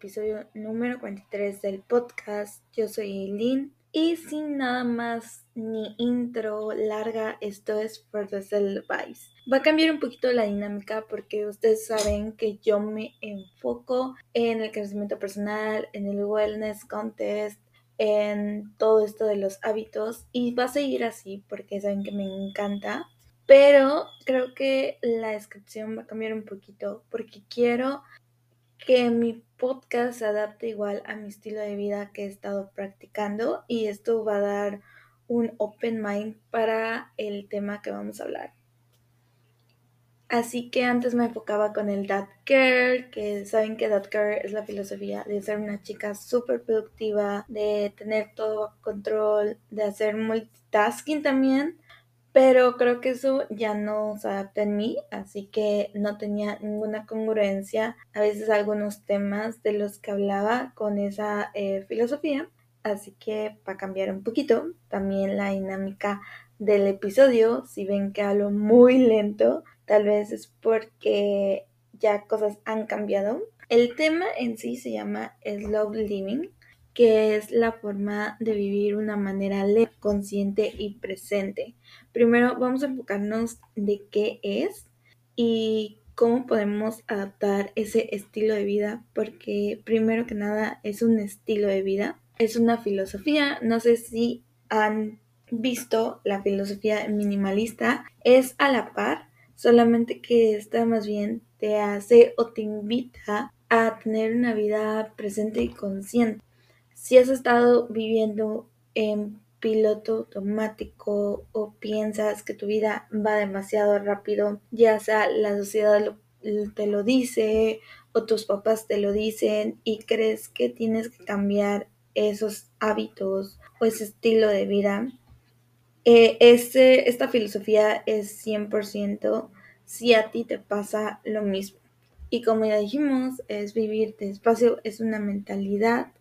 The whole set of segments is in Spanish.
episodio número 43 del podcast. Yo soy Eileen y sin nada más ni intro larga, esto es For the Vice. Va a cambiar un poquito la dinámica porque ustedes saben que yo me enfoco en el crecimiento personal, en el wellness contest, en todo esto de los hábitos y va a seguir así porque saben que me encanta. Pero creo que la descripción va a cambiar un poquito porque quiero que mi podcast se adapte igual a mi estilo de vida que he estado practicando y esto va a dar un open mind para el tema que vamos a hablar. Así que antes me enfocaba con el That Girl, que saben que That Girl es la filosofía de ser una chica súper productiva, de tener todo bajo control, de hacer multitasking también pero creo que eso ya no se adapta en mí, así que no tenía ninguna congruencia a veces algunos temas de los que hablaba con esa eh, filosofía. Así que para cambiar un poquito, también la dinámica del episodio, si ven que hablo muy lento, tal vez es porque ya cosas han cambiado. El tema en sí se llama Slow Living que es la forma de vivir una manera consciente y presente. Primero vamos a enfocarnos de qué es y cómo podemos adaptar ese estilo de vida, porque primero que nada es un estilo de vida, es una filosofía, no sé si han visto la filosofía minimalista, es a la par, solamente que esta más bien te hace o te invita a tener una vida presente y consciente. Si has estado viviendo en piloto automático o piensas que tu vida va demasiado rápido, ya sea la sociedad te lo dice o tus papás te lo dicen y crees que tienes que cambiar esos hábitos o ese estilo de vida, este, esta filosofía es 100% si a ti te pasa lo mismo. Y como ya dijimos, es vivir despacio, es una mentalidad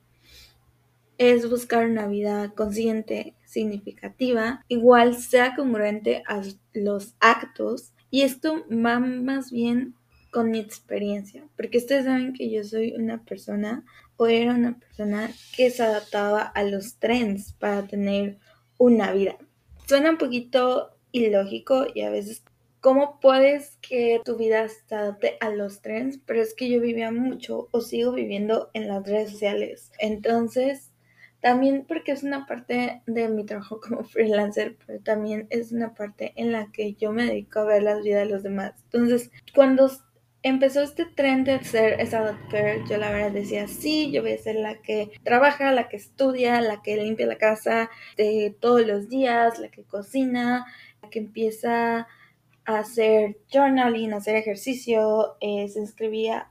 es buscar una vida consciente, significativa, igual sea congruente a los actos y esto va más bien con mi experiencia, porque ustedes saben que yo soy una persona o era una persona que se adaptaba a los trends para tener una vida. Suena un poquito ilógico y a veces cómo puedes que tu vida se adapte a los trends, pero es que yo vivía mucho o sigo viviendo en las redes sociales. Entonces, también porque es una parte de mi trabajo como freelancer, pero también es una parte en la que yo me dedico a ver las vidas de los demás. Entonces, cuando empezó este tren de ser esa doctor, yo la verdad decía, sí, yo voy a ser la que trabaja, la que estudia, la que limpia la casa de todos los días, la que cocina, la que empieza a hacer journaling, a hacer ejercicio, eh, se inscribía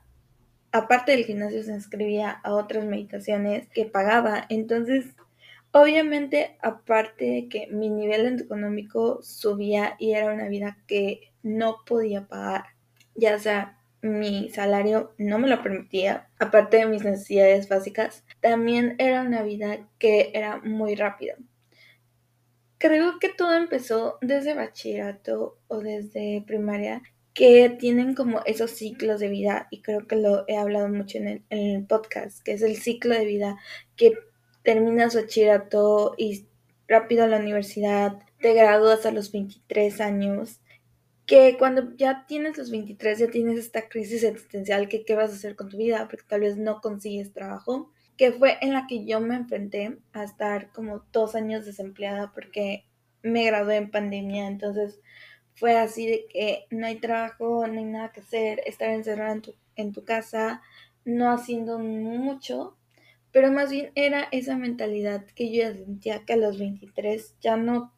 aparte del gimnasio se inscribía a otras meditaciones que pagaba. Entonces, obviamente, aparte de que mi nivel económico subía y era una vida que no podía pagar, ya sea mi salario no me lo permitía, aparte de mis necesidades básicas, también era una vida que era muy rápida. Creo que todo empezó desde bachillerato o desde primaria que tienen como esos ciclos de vida, y creo que lo he hablado mucho en el, podcast, que es el ciclo de vida que terminas bachillerato y rápido a la universidad, te gradúas a los 23 años, que cuando ya tienes los 23 ya tienes esta crisis existencial que qué vas a hacer con tu vida, porque tal vez no consigues trabajo, que fue en la que yo me enfrenté a estar como dos años desempleada porque me gradué en pandemia, entonces fue así de que no hay trabajo, no hay nada que hacer, estar encerrado en tu, en tu casa, no haciendo mucho, pero más bien era esa mentalidad que yo ya sentía que a los 23 ya no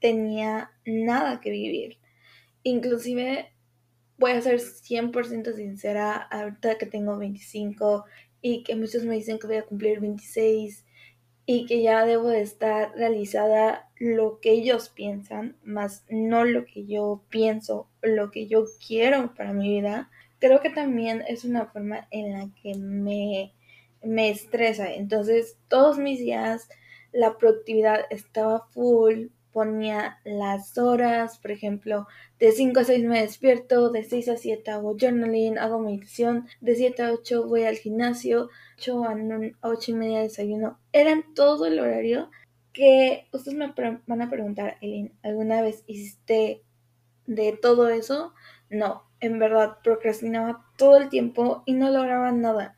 tenía nada que vivir. Inclusive voy a ser 100% sincera, ahorita que tengo 25 y que muchos me dicen que voy a cumplir 26 y que ya debo de estar realizada lo que ellos piensan, más no lo que yo pienso, lo que yo quiero para mi vida, creo que también es una forma en la que me, me estresa. Entonces, todos mis días la productividad estaba full ponía las horas, por ejemplo, de 5 a 6 me despierto, de 6 a 7 hago journaling, hago meditación, de 7 a 8 voy al gimnasio, 8 a, 8 y media desayuno. Eran todo el horario que ustedes me van a preguntar, Eileen, ¿alguna vez hiciste de todo eso? No, en verdad procrastinaba todo el tiempo y no lograba nada.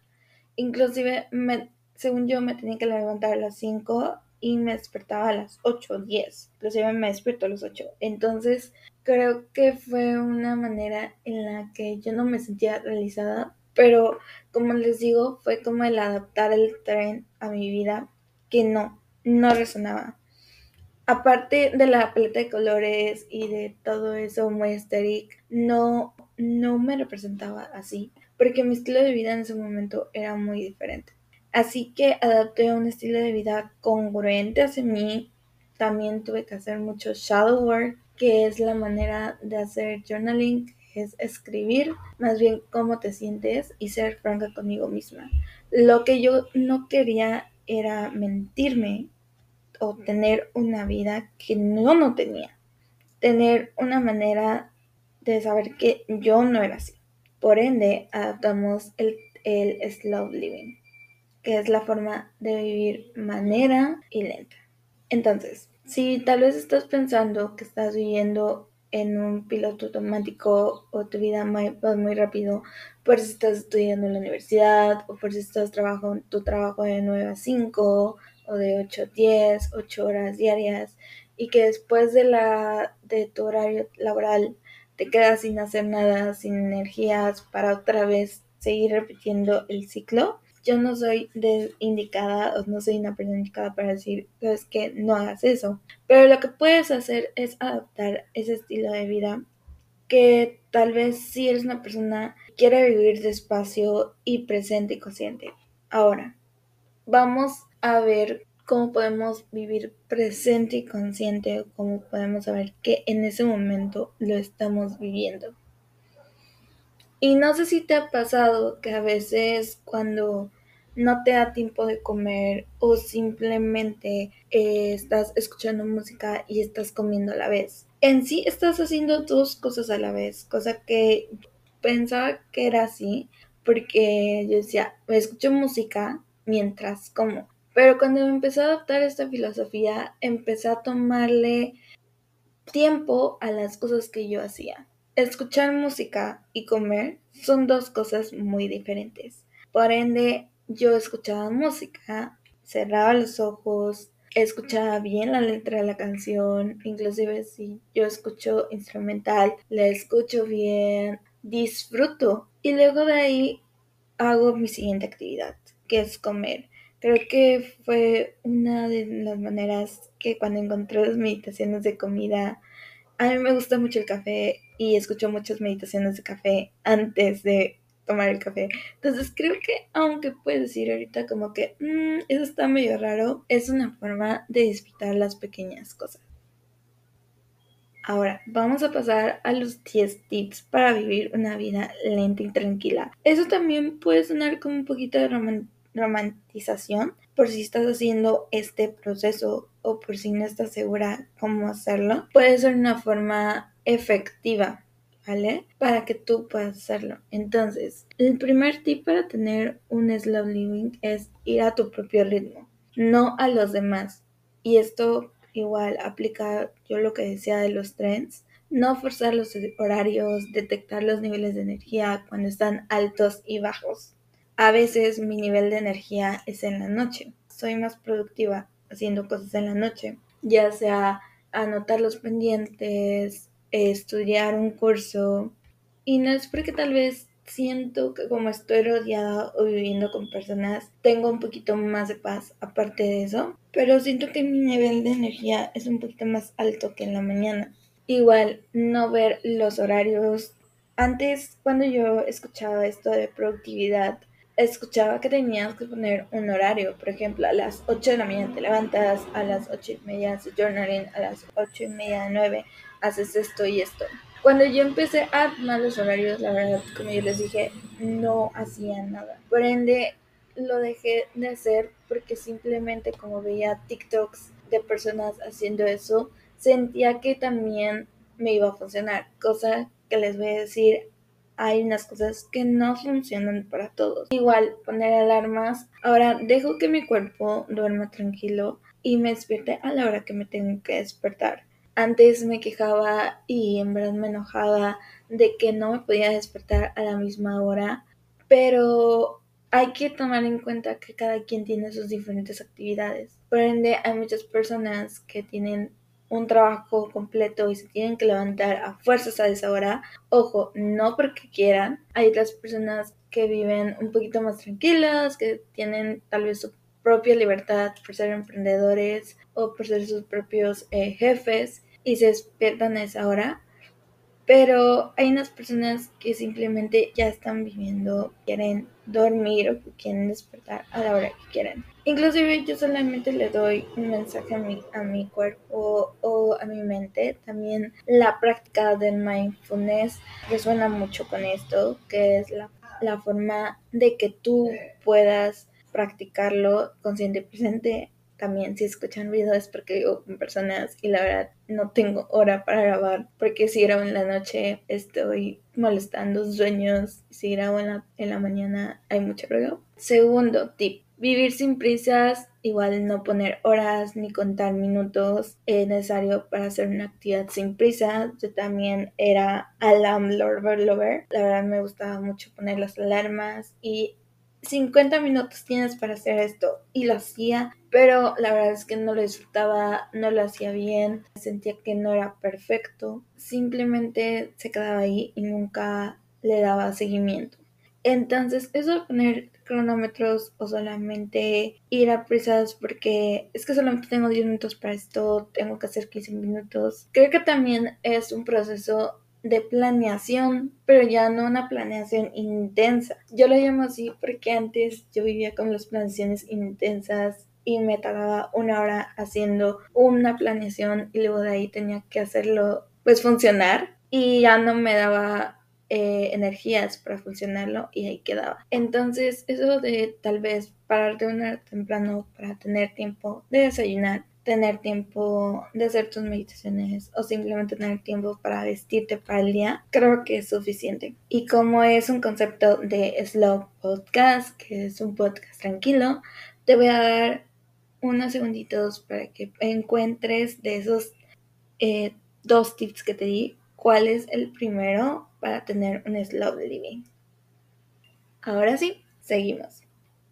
Inclusive, me, según yo, me tenía que levantar a las 5 y me despertaba a las 8 o 10. Inclusive me despierto a las 8. Entonces, creo que fue una manera en la que yo no me sentía realizada. Pero, como les digo, fue como el adaptar el tren a mi vida que no, no resonaba. Aparte de la paleta de colores y de todo eso muy estéril, no, no me representaba así, porque mi estilo de vida en ese momento era muy diferente. Así que adapté un estilo de vida congruente hacia mí. También tuve que hacer mucho shadow work, que es la manera de hacer journaling, es escribir más bien cómo te sientes y ser franca conmigo misma. Lo que yo no quería era mentirme o tener una vida que no no tenía. Tener una manera de saber que yo no era así. Por ende, adaptamos el, el slow living que es la forma de vivir manera y lenta. Entonces, si tal vez estás pensando que estás viviendo en un piloto automático o tu vida va muy rápido, si estás estudiando en la universidad o si estás trabajando tu trabajo de 9 a 5 o de 8 a 10, 8 horas diarias y que después de, la, de tu horario laboral te quedas sin hacer nada, sin energías para otra vez seguir repitiendo el ciclo, yo no soy indicada o no soy una persona indicada para decir, es que no hagas eso. Pero lo que puedes hacer es adaptar ese estilo de vida que tal vez si eres una persona que quiere vivir despacio y presente y consciente. Ahora, vamos a ver cómo podemos vivir presente y consciente, cómo podemos saber que en ese momento lo estamos viviendo. Y no sé si te ha pasado que a veces cuando no te da tiempo de comer o simplemente eh, estás escuchando música y estás comiendo a la vez. En sí estás haciendo dos cosas a la vez, cosa que pensaba que era así porque yo decía, escucho música mientras como. Pero cuando me empecé a adoptar esta filosofía, empecé a tomarle tiempo a las cosas que yo hacía. Escuchar música y comer son dos cosas muy diferentes. Por ende, yo escuchaba música, cerraba los ojos, escuchaba bien la letra de la canción, inclusive si yo escucho instrumental, la escucho bien, disfruto y luego de ahí hago mi siguiente actividad, que es comer. Creo que fue una de las maneras que cuando encontré las meditaciones de comida a mí me gusta mucho el café y escucho muchas meditaciones de café antes de tomar el café. Entonces creo que aunque puedes decir ahorita como que mm, eso está medio raro, es una forma de disfrutar las pequeñas cosas. Ahora, vamos a pasar a los 10 tips para vivir una vida lenta y tranquila. Eso también puede sonar como un poquito de romantización por si estás haciendo este proceso o por si no estás segura cómo hacerlo. Puede ser una forma efectiva, ¿vale? Para que tú puedas hacerlo. Entonces, el primer tip para tener un slow living es ir a tu propio ritmo, no a los demás. Y esto igual aplica yo lo que decía de los trends. No forzar los horarios, detectar los niveles de energía cuando están altos y bajos. A veces mi nivel de energía es en la noche. Soy más productiva haciendo cosas en la noche, ya sea anotar los pendientes, estudiar un curso. Y no es porque tal vez siento que como estoy rodeada o viviendo con personas, tengo un poquito más de paz aparte de eso. Pero siento que mi nivel de energía es un poquito más alto que en la mañana. Igual, no ver los horarios. Antes, cuando yo escuchaba esto de productividad, escuchaba que tenías que poner un horario, por ejemplo, a las 8 de la mañana te levantas, a las 8 y media haces journaling, a las 8 y media, 9 haces esto y esto. Cuando yo empecé a armar los horarios, la verdad, como yo les dije, no hacía nada. Por ende, lo dejé de hacer porque simplemente como veía TikToks de personas haciendo eso, sentía que también me iba a funcionar, cosa que les voy a decir hay unas cosas que no funcionan para todos. Igual, poner alarmas. Ahora dejo que mi cuerpo duerma tranquilo y me despierte a la hora que me tengo que despertar. Antes me quejaba y en verdad me enojaba de que no me podía despertar a la misma hora, pero hay que tomar en cuenta que cada quien tiene sus diferentes actividades. Por ende, hay muchas personas que tienen un trabajo completo y se tienen que levantar a fuerzas a esa hora. Ojo, no porque quieran. Hay otras personas que viven un poquito más tranquilas, que tienen tal vez su propia libertad por ser emprendedores o por ser sus propios eh, jefes y se despiertan a esa hora. Pero hay unas personas que simplemente ya están viviendo, quieren dormir o quieren despertar a la hora que quieren. Inclusive yo solamente le doy un mensaje a mi, a mi cuerpo o a mi mente. También la práctica del mindfulness resuena mucho con esto, que es la, la forma de que tú puedas practicarlo consciente y presente. También si escuchan ruido es porque vivo con personas y la verdad no tengo hora para grabar porque si grabo en la noche estoy molestando sueños, si grabo en la, en la mañana hay mucho ruido. Segundo tip, Vivir sin prisas, igual no poner horas ni contar minutos es necesario para hacer una actividad sin prisa. Yo también era alarm lover, lover. La verdad me gustaba mucho poner las alarmas y 50 minutos tienes para hacer esto y lo hacía, pero la verdad es que no lo disfrutaba, no lo hacía bien, sentía que no era perfecto, simplemente se quedaba ahí y nunca le daba seguimiento. Entonces, eso de poner cronómetros o solamente ir a prisas porque es que solamente tengo 10 minutos para esto, tengo que hacer 15 minutos. Creo que también es un proceso de planeación, pero ya no una planeación intensa. Yo lo llamo así porque antes yo vivía con las planeaciones intensas y me tardaba una hora haciendo una planeación y luego de ahí tenía que hacerlo pues funcionar y ya no me daba eh, energías para funcionarlo y ahí quedaba. Entonces, eso de tal vez pararte una hora temprano para tener tiempo de desayunar, tener tiempo de hacer tus meditaciones o simplemente tener tiempo para vestirte para el día, creo que es suficiente. Y como es un concepto de Slow Podcast, que es un podcast tranquilo, te voy a dar unos segunditos para que encuentres de esos eh, dos tips que te di, cuál es el primero para tener un slow living. Ahora sí, seguimos.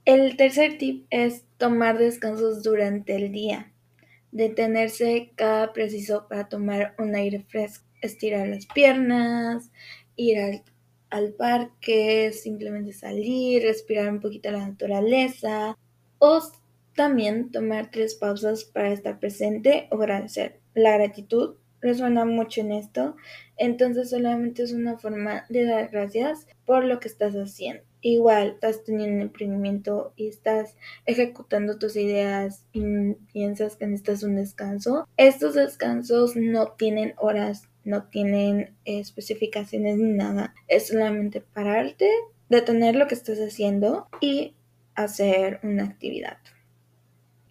El tercer tip es tomar descansos durante el día. Detenerse cada preciso para tomar un aire fresco. Estirar las piernas, ir al, al parque, simplemente salir, respirar un poquito la naturaleza. O también tomar tres pausas para estar presente o agradecer. La gratitud resuena mucho en esto, entonces solamente es una forma de dar gracias por lo que estás haciendo. Igual estás teniendo un emprendimiento y estás ejecutando tus ideas y piensas que necesitas un descanso. Estos descansos no tienen horas, no tienen especificaciones ni nada. Es solamente pararte, detener lo que estás haciendo y hacer una actividad.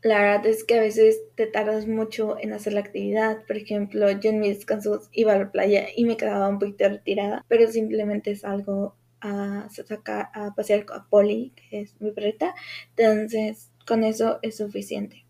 La verdad es que a veces te tardas mucho en hacer la actividad. Por ejemplo, yo en mis descansos iba a la playa y me quedaba un poquito retirada, pero simplemente salgo a sacar a pasear a Polly, que es mi perrita. Entonces, con eso es suficiente.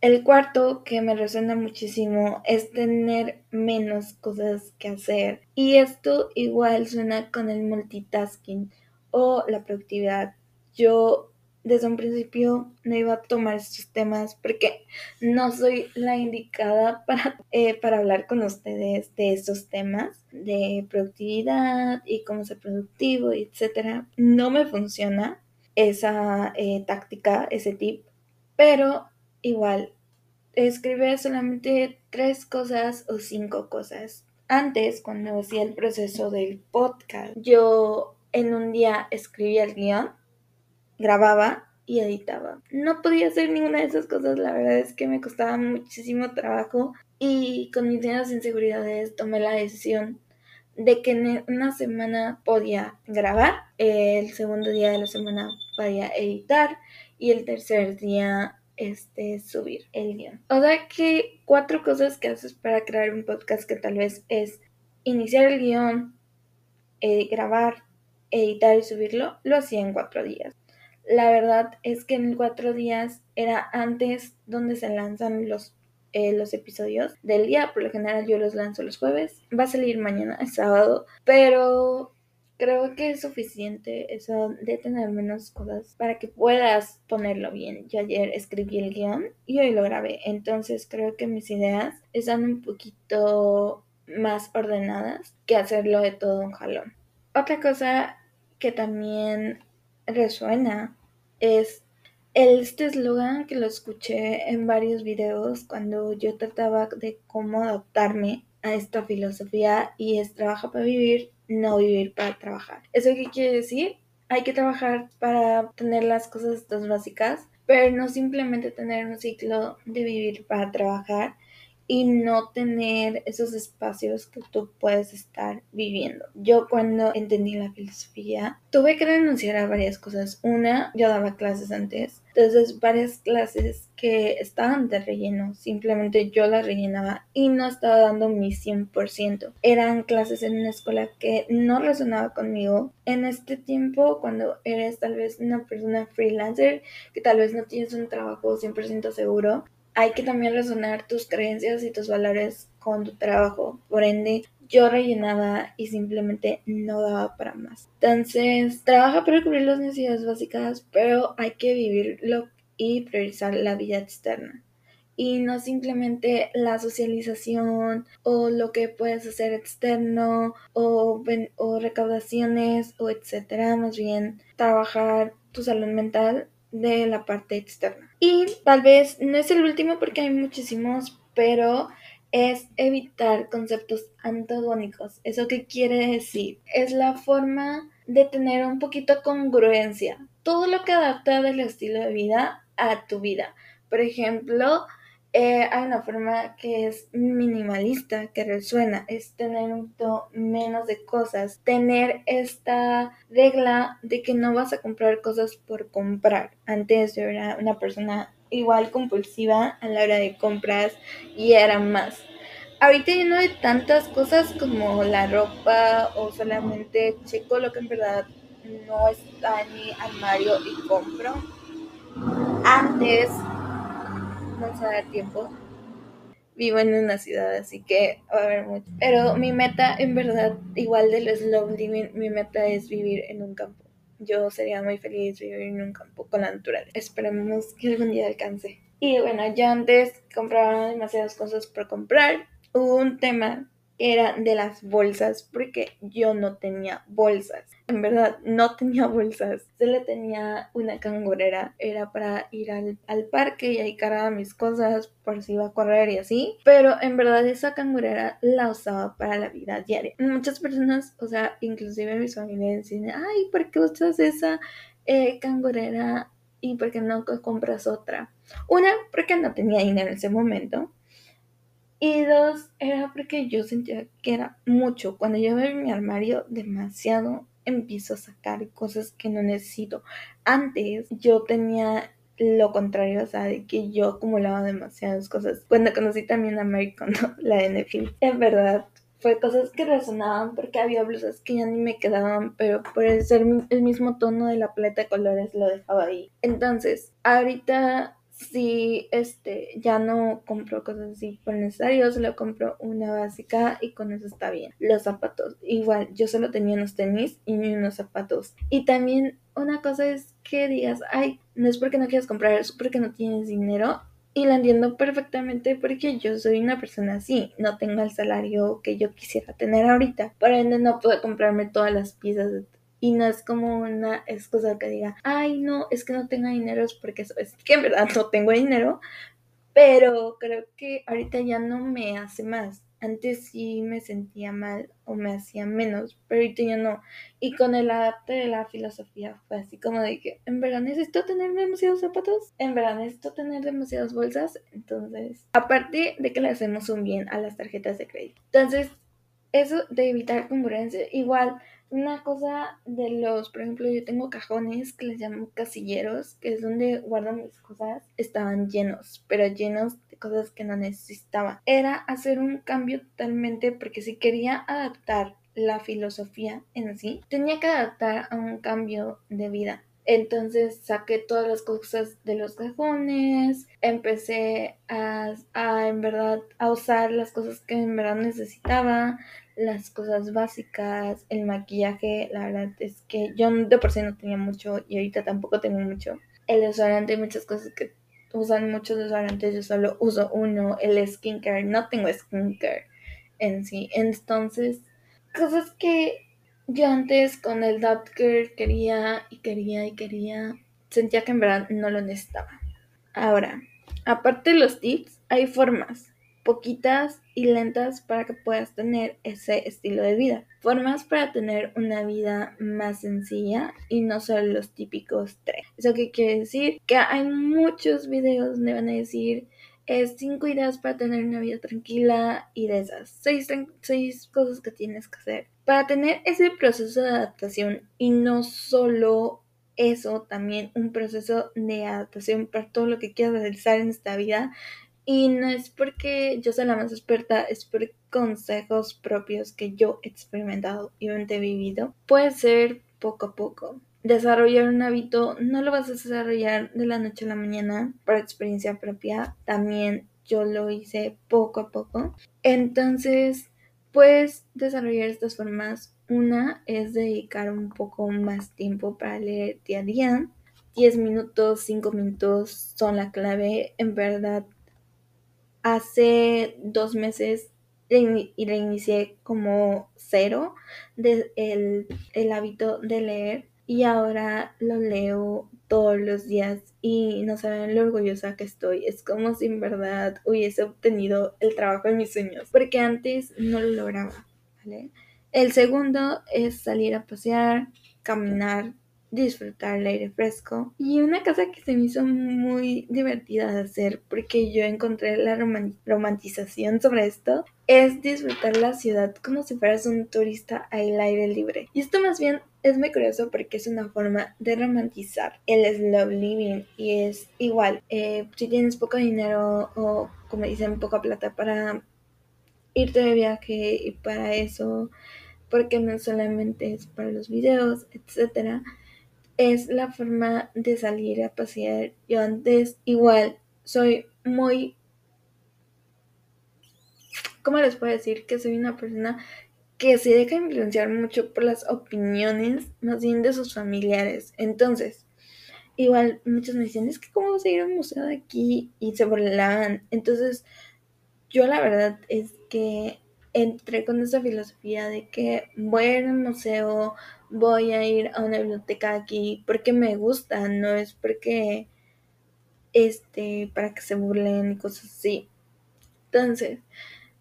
El cuarto que me resuena muchísimo es tener menos cosas que hacer. Y esto igual suena con el multitasking o la productividad. Yo desde un principio no iba a tomar estos temas porque no soy la indicada para, eh, para hablar con ustedes de estos temas de productividad y cómo ser productivo, etc. No me funciona esa eh, táctica, ese tip, pero igual, escribe solamente tres cosas o cinco cosas. Antes, cuando hacía el proceso del podcast, yo en un día escribía el guion grababa y editaba. No podía hacer ninguna de esas cosas, la verdad es que me costaba muchísimo trabajo y con mis de inseguridades tomé la decisión de que en una semana podía grabar, el segundo día de la semana podía editar y el tercer día este, subir el guion. O sea que cuatro cosas que haces para crear un podcast que tal vez es iniciar el guion, eh, grabar, editar y subirlo, lo hacía en cuatro días. La verdad es que en cuatro días era antes donde se lanzan los, eh, los episodios del día. Por lo general yo los lanzo los jueves. Va a salir mañana, es sábado. Pero creo que es suficiente eso de tener menos cosas para que puedas ponerlo bien. Yo ayer escribí el guion y hoy lo grabé. Entonces creo que mis ideas están un poquito más ordenadas que hacerlo de todo un jalón. Otra cosa que también resuena es este eslogan que lo escuché en varios videos cuando yo trataba de cómo adaptarme a esta filosofía y es trabaja para vivir, no vivir para trabajar. ¿Eso qué quiere decir? Hay que trabajar para tener las cosas básicas, pero no simplemente tener un ciclo de vivir para trabajar, y no tener esos espacios que tú puedes estar viviendo. Yo cuando entendí la filosofía tuve que renunciar a varias cosas. Una, yo daba clases antes, entonces varias clases que estaban de relleno, simplemente yo las rellenaba y no estaba dando mi 100%. Eran clases en una escuela que no resonaba conmigo. En este tiempo, cuando eres tal vez una persona freelancer, que tal vez no tienes un trabajo 100% seguro, hay que también resonar tus creencias y tus valores con tu trabajo. Por ende, yo rellenaba y simplemente no daba para más. Entonces, trabaja para cubrir las necesidades básicas, pero hay que vivirlo y priorizar la vida externa. Y no simplemente la socialización o lo que puedes hacer externo o, o recaudaciones o etcétera. Más bien, trabajar tu salud mental de la parte externa. Y tal vez no es el último porque hay muchísimos, pero es evitar conceptos antagónicos. ¿Eso qué quiere decir? Es la forma de tener un poquito congruencia. Todo lo que adapta del estilo de vida a tu vida. Por ejemplo, eh, hay una forma que es minimalista, que resuena, es tener un menos de cosas, tener esta regla de que no vas a comprar cosas por comprar. Antes yo era una persona igual compulsiva a la hora de compras y era más. Ahorita ya no hay tantas cosas como la ropa o solamente checo lo que en verdad no está en mi armario y compro. Antes no a dar tiempo. Vivo en una ciudad, así que va a haber mucho. Pero mi meta, en verdad, igual de los slow living, mi meta es vivir en un campo. Yo sería muy feliz vivir en un campo con la naturaleza. Esperemos que algún día alcance. Y bueno, yo antes compraba demasiadas cosas por comprar. Hubo un tema era de las bolsas, porque yo no tenía bolsas. En verdad, no tenía bolsas. Solo tenía una cangurera. Era para ir al, parque y ahí cargaba mis cosas por si iba a correr y así. Pero en verdad esa cangurera la usaba para la vida diaria. Muchas personas, o sea, inclusive mis familiares dicen, ay, ¿por qué usas esa eh, cangurera? ¿Y por qué no compras otra? Una, porque no tenía dinero en ese momento. Y dos, era porque yo sentía que era mucho. Cuando yo veo mi armario demasiado, empiezo a sacar cosas que no necesito. Antes yo tenía lo contrario, o sea, de que yo acumulaba demasiadas cosas. Cuando conocí también a Mary Kondo, la de en verdad fue cosas que resonaban porque había blusas que ya ni me quedaban, pero por ser el mismo tono de la paleta de colores lo dejaba ahí. Entonces, ahorita si este ya no compro cosas así por necesario, solo compro una básica y con eso está bien. Los zapatos, igual, yo solo tenía unos tenis y unos zapatos. Y también una cosa es que digas, ay, no es porque no quieras comprar, es porque no tienes dinero. Y la entiendo perfectamente porque yo soy una persona así, no tengo el salario que yo quisiera tener ahorita, por ende no puedo comprarme todas las piezas de y no es como una excusa que diga, ay, no, es que no tengo dinero, es porque eso es que en verdad no tengo dinero, pero creo que ahorita ya no me hace más. Antes sí me sentía mal o me hacía menos, pero ahorita ya no. Y con el adapte de la filosofía fue así como de que, en verdad necesito tener demasiados zapatos, en verdad necesito tener demasiadas bolsas. Entonces, aparte de que le hacemos un bien a las tarjetas de crédito. Entonces, eso de evitar congruencia, igual una cosa de los, por ejemplo, yo tengo cajones que les llamo casilleros, que es donde guardo mis cosas, estaban llenos, pero llenos de cosas que no necesitaba. Era hacer un cambio totalmente porque si quería adaptar la filosofía en sí, tenía que adaptar a un cambio de vida. Entonces saqué todas las cosas de los cajones, empecé a, a, en verdad a usar las cosas que en verdad necesitaba, las cosas básicas, el maquillaje, la verdad es que yo de por sí no tenía mucho y ahorita tampoco tengo mucho. El desodorante, muchas cosas que usan muchos desodorantes, yo solo uso uno, el skincare, no tengo skincare en sí. Entonces, cosas que yo antes con el Care quería y quería y quería, sentía que en verdad no lo necesitaba. Ahora, aparte de los tips, hay formas poquitas y lentas para que puedas tener ese estilo de vida. Formas para tener una vida más sencilla y no solo los típicos tres. ¿Eso qué quiere decir? Que hay muchos videos donde van a decir es cinco ideas para tener una vida tranquila y de esas seis, seis cosas que tienes que hacer. Para tener ese proceso de adaptación y no solo eso, también un proceso de adaptación para todo lo que quieras realizar en esta vida y no es porque yo sea la más experta, es por consejos propios que yo he experimentado y he vivido. Puede ser poco a poco. Desarrollar un hábito no lo vas a desarrollar de la noche a la mañana por experiencia propia. También yo lo hice poco a poco. Entonces, puedes desarrollar estas formas. Una es dedicar un poco más tiempo para leer día a día. 10 minutos, 5 minutos son la clave. En verdad, hace dos meses y reinicié como cero de el, el hábito de leer y ahora lo leo todos los días y no saben lo orgullosa que estoy. Es como si en verdad hubiese obtenido el trabajo de mis sueños, porque antes no lo lograba. El segundo es salir a pasear, caminar, disfrutar el aire fresco. Y una cosa que se me hizo muy divertida de hacer, porque yo encontré la romantización sobre esto, es disfrutar la ciudad como si fueras un turista al aire libre. Y esto más bien es muy curioso porque es una forma de romantizar el slow living y es igual, eh, si tienes poco dinero o como dicen poca plata para irte de viaje y para eso, porque no solamente es para los videos, etcétera es la forma de salir a pasear. Yo antes igual soy muy... ¿Cómo les puedo decir? Que soy una persona que se deja influenciar mucho por las opiniones más bien de sus familiares. Entonces, igual muchos me dicen, es que cómo vas a ir a un museo de aquí y se burlaban. Entonces, yo la verdad es que entré con esa filosofía de que voy a ir al museo, voy a ir a una biblioteca aquí porque me gusta, no es porque este para que se burlen y cosas así. Entonces,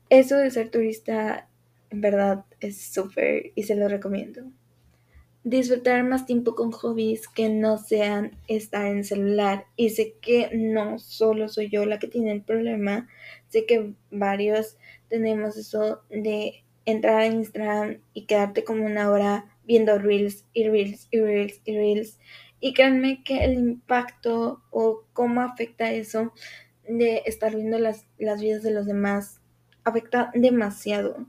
eso de ser turista en verdad es súper y se lo recomiendo disfrutar más tiempo con hobbies que no sean estar en celular. Y sé que no solo soy yo la que tiene el problema, sé que varios tenemos eso de entrar a Instagram y quedarte como una hora viendo reels y reels y reels y reels. Y créanme que el impacto o cómo afecta eso de estar viendo las, las vidas de los demás afecta demasiado.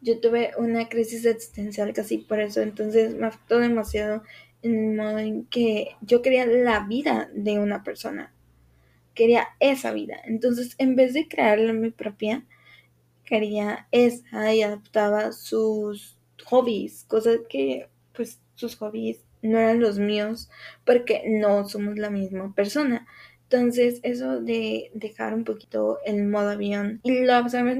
Yo tuve una crisis existencial casi por eso, entonces me afectó demasiado en el modo en que yo quería la vida de una persona, quería esa vida, entonces en vez de crearla mi propia, quería esa y adaptaba sus hobbies, cosas que pues sus hobbies no eran los míos porque no somos la misma persona. Entonces, eso de dejar un poquito el modo avión y lo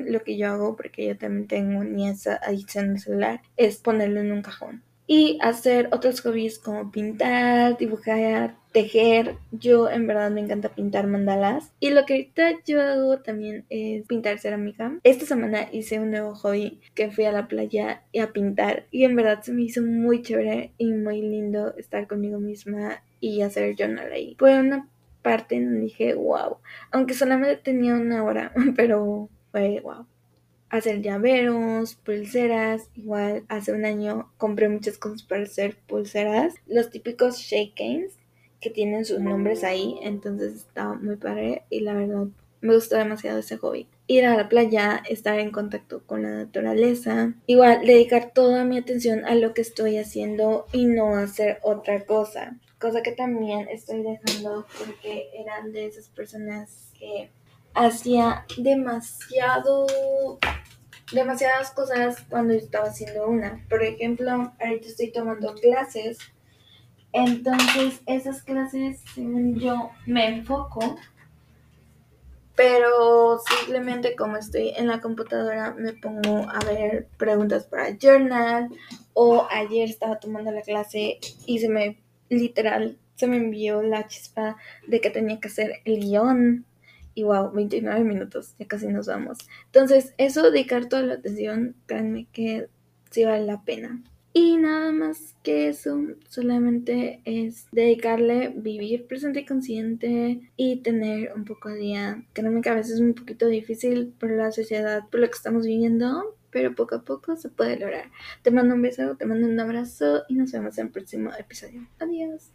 lo que yo hago porque yo también tengo ni esa adicción al celular es ponerlo en un cajón y hacer otros hobbies como pintar, dibujar, tejer. Yo en verdad me encanta pintar mandalas. Y lo que ahorita yo hago también es pintar cerámica. Esta semana hice un nuevo hobby que fui a la playa y a pintar. Y en verdad se me hizo muy chévere y muy lindo estar conmigo misma y hacer journal ahí. Fue una parte dije, wow, aunque solamente tenía una hora, pero fue wow. hacer llaveros, pulseras. Igual hace un año compré muchas cosas para hacer pulseras. Los típicos shakens que tienen sus nombres ahí. Entonces estaba muy padre y la verdad me gustó demasiado ese hobby. Ir a la playa, estar en contacto con la naturaleza. Igual dedicar toda mi atención a lo que estoy haciendo y no hacer otra cosa. Cosa que también estoy dejando porque eran de esas personas que hacía demasiado demasiadas cosas cuando estaba haciendo una. Por ejemplo, ahorita estoy tomando clases. Entonces, esas clases, según yo, me enfoco. Pero simplemente como estoy en la computadora, me pongo a ver preguntas para journal. O ayer estaba tomando la clase y se me, literal, se me envió la chispa de que tenía que hacer el guion y wow, 29 minutos, ya casi nos vamos. Entonces, eso, dedicar toda la atención, créanme que sí vale la pena. Y nada más que eso, solamente es dedicarle, vivir presente y consciente y tener un poco de día. Créanme que a veces es un poquito difícil por la sociedad, por lo que estamos viviendo, pero poco a poco se puede lograr. Te mando un beso, te mando un abrazo y nos vemos en el próximo episodio. Adiós.